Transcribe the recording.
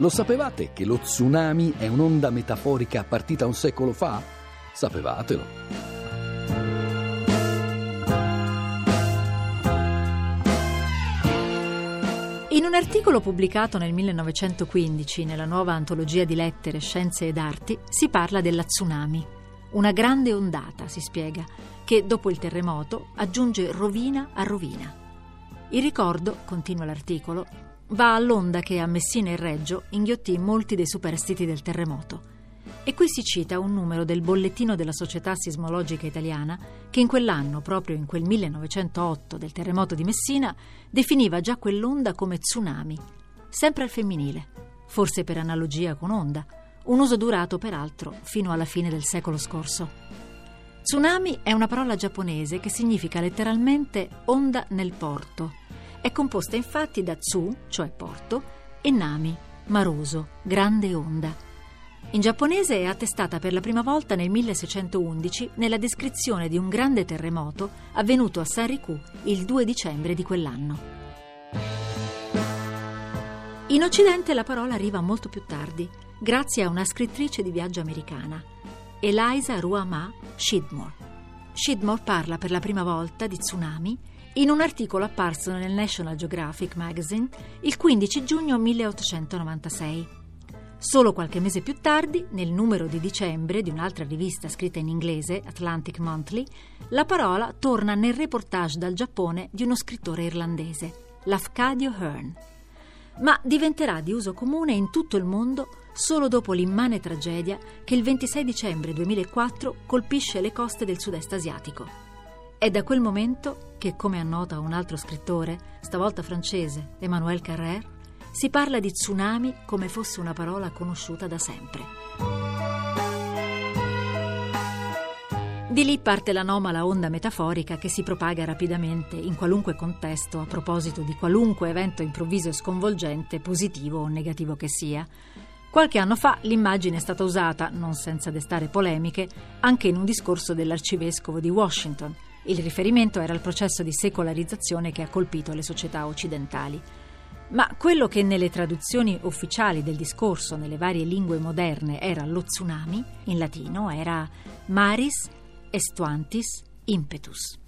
Lo sapevate che lo tsunami è un'onda metaforica partita un secolo fa? Sapevatelo. In un articolo pubblicato nel 1915 nella nuova antologia di lettere, scienze ed arti si parla della tsunami. Una grande ondata, si spiega, che dopo il terremoto aggiunge rovina a rovina. Il ricordo, continua l'articolo, va all'onda che a Messina e Reggio inghiottì molti dei superstiti del terremoto. E qui si cita un numero del bollettino della Società Sismologica Italiana che in quell'anno, proprio in quel 1908 del terremoto di Messina, definiva già quell'onda come tsunami, sempre al femminile, forse per analogia con onda, un uso durato peraltro fino alla fine del secolo scorso. Tsunami è una parola giapponese che significa letteralmente onda nel porto è composta infatti da tsu, cioè porto, e nami, maroso, grande onda. In giapponese è attestata per la prima volta nel 1611 nella descrizione di un grande terremoto avvenuto a Sanriku il 2 dicembre di quell'anno. In Occidente la parola arriva molto più tardi, grazie a una scrittrice di viaggio americana, Eliza Ruama Shidmore. Shidmore parla per la prima volta di tsunami in un articolo apparso nel National Geographic Magazine il 15 giugno 1896. Solo qualche mese più tardi, nel numero di dicembre di un'altra rivista scritta in inglese, Atlantic Monthly, la parola torna nel reportage dal Giappone di uno scrittore irlandese, Lafcadio Hearn. Ma diventerà di uso comune in tutto il mondo solo dopo l'immane tragedia che il 26 dicembre 2004 colpisce le coste del sud-est asiatico. È da quel momento che, come annota un altro scrittore, stavolta francese, Emmanuel Carrère, si parla di tsunami come fosse una parola conosciuta da sempre. Di lì parte l'anomala onda metaforica che si propaga rapidamente in qualunque contesto a proposito di qualunque evento improvviso e sconvolgente, positivo o negativo che sia. Qualche anno fa l'immagine è stata usata, non senza destare polemiche, anche in un discorso dell'arcivescovo di Washington, il riferimento era al processo di secolarizzazione che ha colpito le società occidentali. Ma quello che nelle traduzioni ufficiali del discorso nelle varie lingue moderne era lo tsunami, in latino era maris estuantis impetus.